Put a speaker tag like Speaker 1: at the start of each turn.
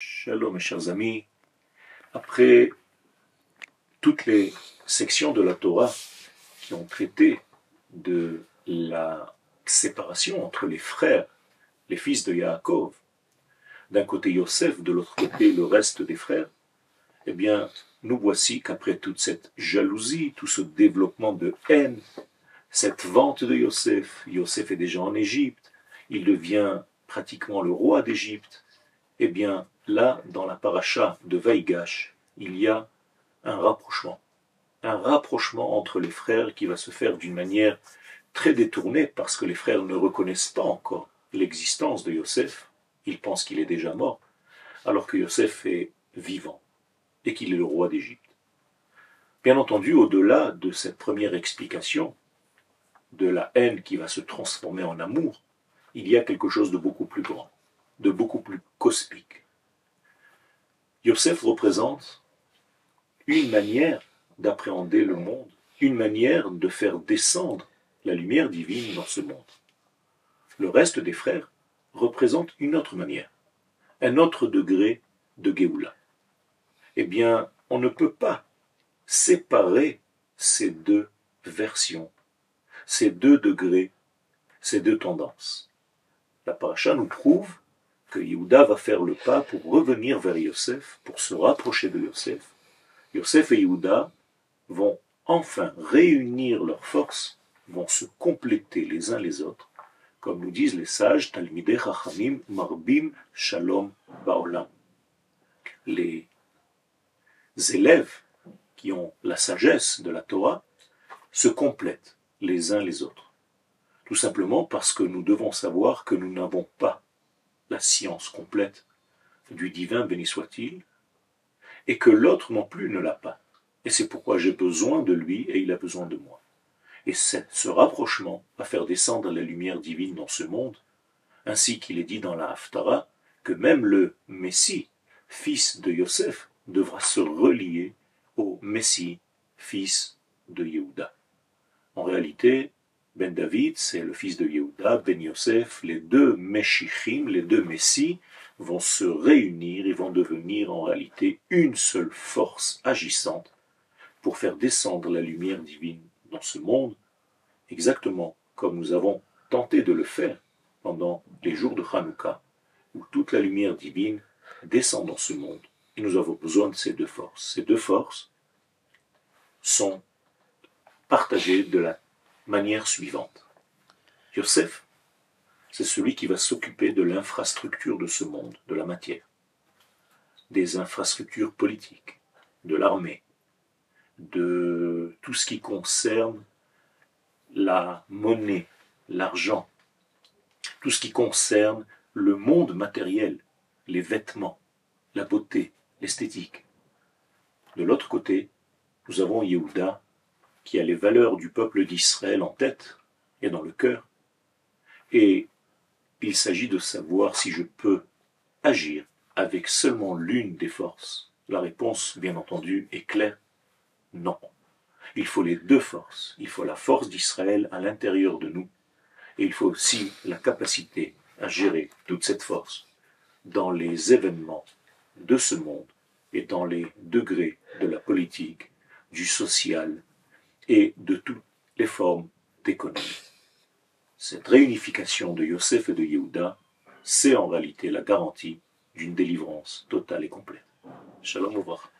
Speaker 1: Shalom mes chers amis, après toutes les sections de la Torah qui ont traité de la séparation entre les frères, les fils de Yaakov, d'un côté Yosef, de l'autre côté le reste des frères, eh bien, nous voici qu'après toute cette jalousie, tout ce développement de haine, cette vente de Yosef, Yosef est déjà en Égypte, il devient pratiquement le roi d'Égypte, eh bien, là, dans la paracha de Vaïgash, il y a un rapprochement. Un rapprochement entre les frères qui va se faire d'une manière très détournée parce que les frères ne reconnaissent pas encore l'existence de Yosef. Ils pensent qu'il est déjà mort, alors que Yosef est vivant et qu'il est le roi d'Égypte. Bien entendu, au-delà de cette première explication de la haine qui va se transformer en amour, il y a quelque chose de beaucoup plus grand, de beaucoup plus cosmique. Yosef représente une manière d'appréhender le monde, une manière de faire descendre la lumière divine dans ce monde. Le reste des frères représente une autre manière, un autre degré de Géoula. Eh bien, on ne peut pas séparer ces deux versions, ces deux degrés, ces deux tendances. La paracha nous prouve que Yehuda va faire le pas pour revenir vers Yosef, pour se rapprocher de Yosef. Yosef et Yehuda vont enfin réunir leurs forces, vont se compléter les uns les autres, comme nous disent les sages Talmideh Chachamim Marbim Shalom Baolam. Les élèves qui ont la sagesse de la Torah se complètent les uns les autres. Tout simplement parce que nous devons savoir que nous n'avons pas la science complète du divin, béni soit-il, et que l'autre non plus ne l'a pas. Et c'est pourquoi j'ai besoin de lui et il a besoin de moi. Et ce rapprochement va faire descendre la lumière divine dans ce monde, ainsi qu'il est dit dans la Haftara que même le Messie, fils de Yosef, devra se relier au Messie, fils de Yehuda. En réalité, Ben David, c'est le fils de Yehuda, Ben Yosef, les deux Meshichim, les deux Messies, vont se réunir et vont devenir en réalité une seule force agissante pour faire descendre la lumière divine dans ce monde, exactement comme nous avons tenté de le faire pendant les jours de Hanouka, où toute la lumière divine descend dans ce monde. Et nous avons besoin de ces deux forces. Ces deux forces sont partagées de la manière suivante. Yosef, c'est celui qui va s'occuper de l'infrastructure de ce monde, de la matière, des infrastructures politiques, de l'armée, de tout ce qui concerne la monnaie, l'argent, tout ce qui concerne le monde matériel, les vêtements, la beauté, l'esthétique. De l'autre côté, nous avons Yehuda qui a les valeurs du peuple d'Israël en tête et dans le cœur. Et il s'agit de savoir si je peux agir avec seulement l'une des forces. La réponse, bien entendu, est claire. Non. Il faut les deux forces. Il faut la force d'Israël à l'intérieur de nous. Et il faut aussi la capacité à gérer toute cette force dans les événements de ce monde et dans les degrés de la politique, du social et de toutes les formes d'économie. Cette réunification de Yosef et de Yehuda, c'est en réalité la garantie d'une délivrance totale et complète. Shalom revoir.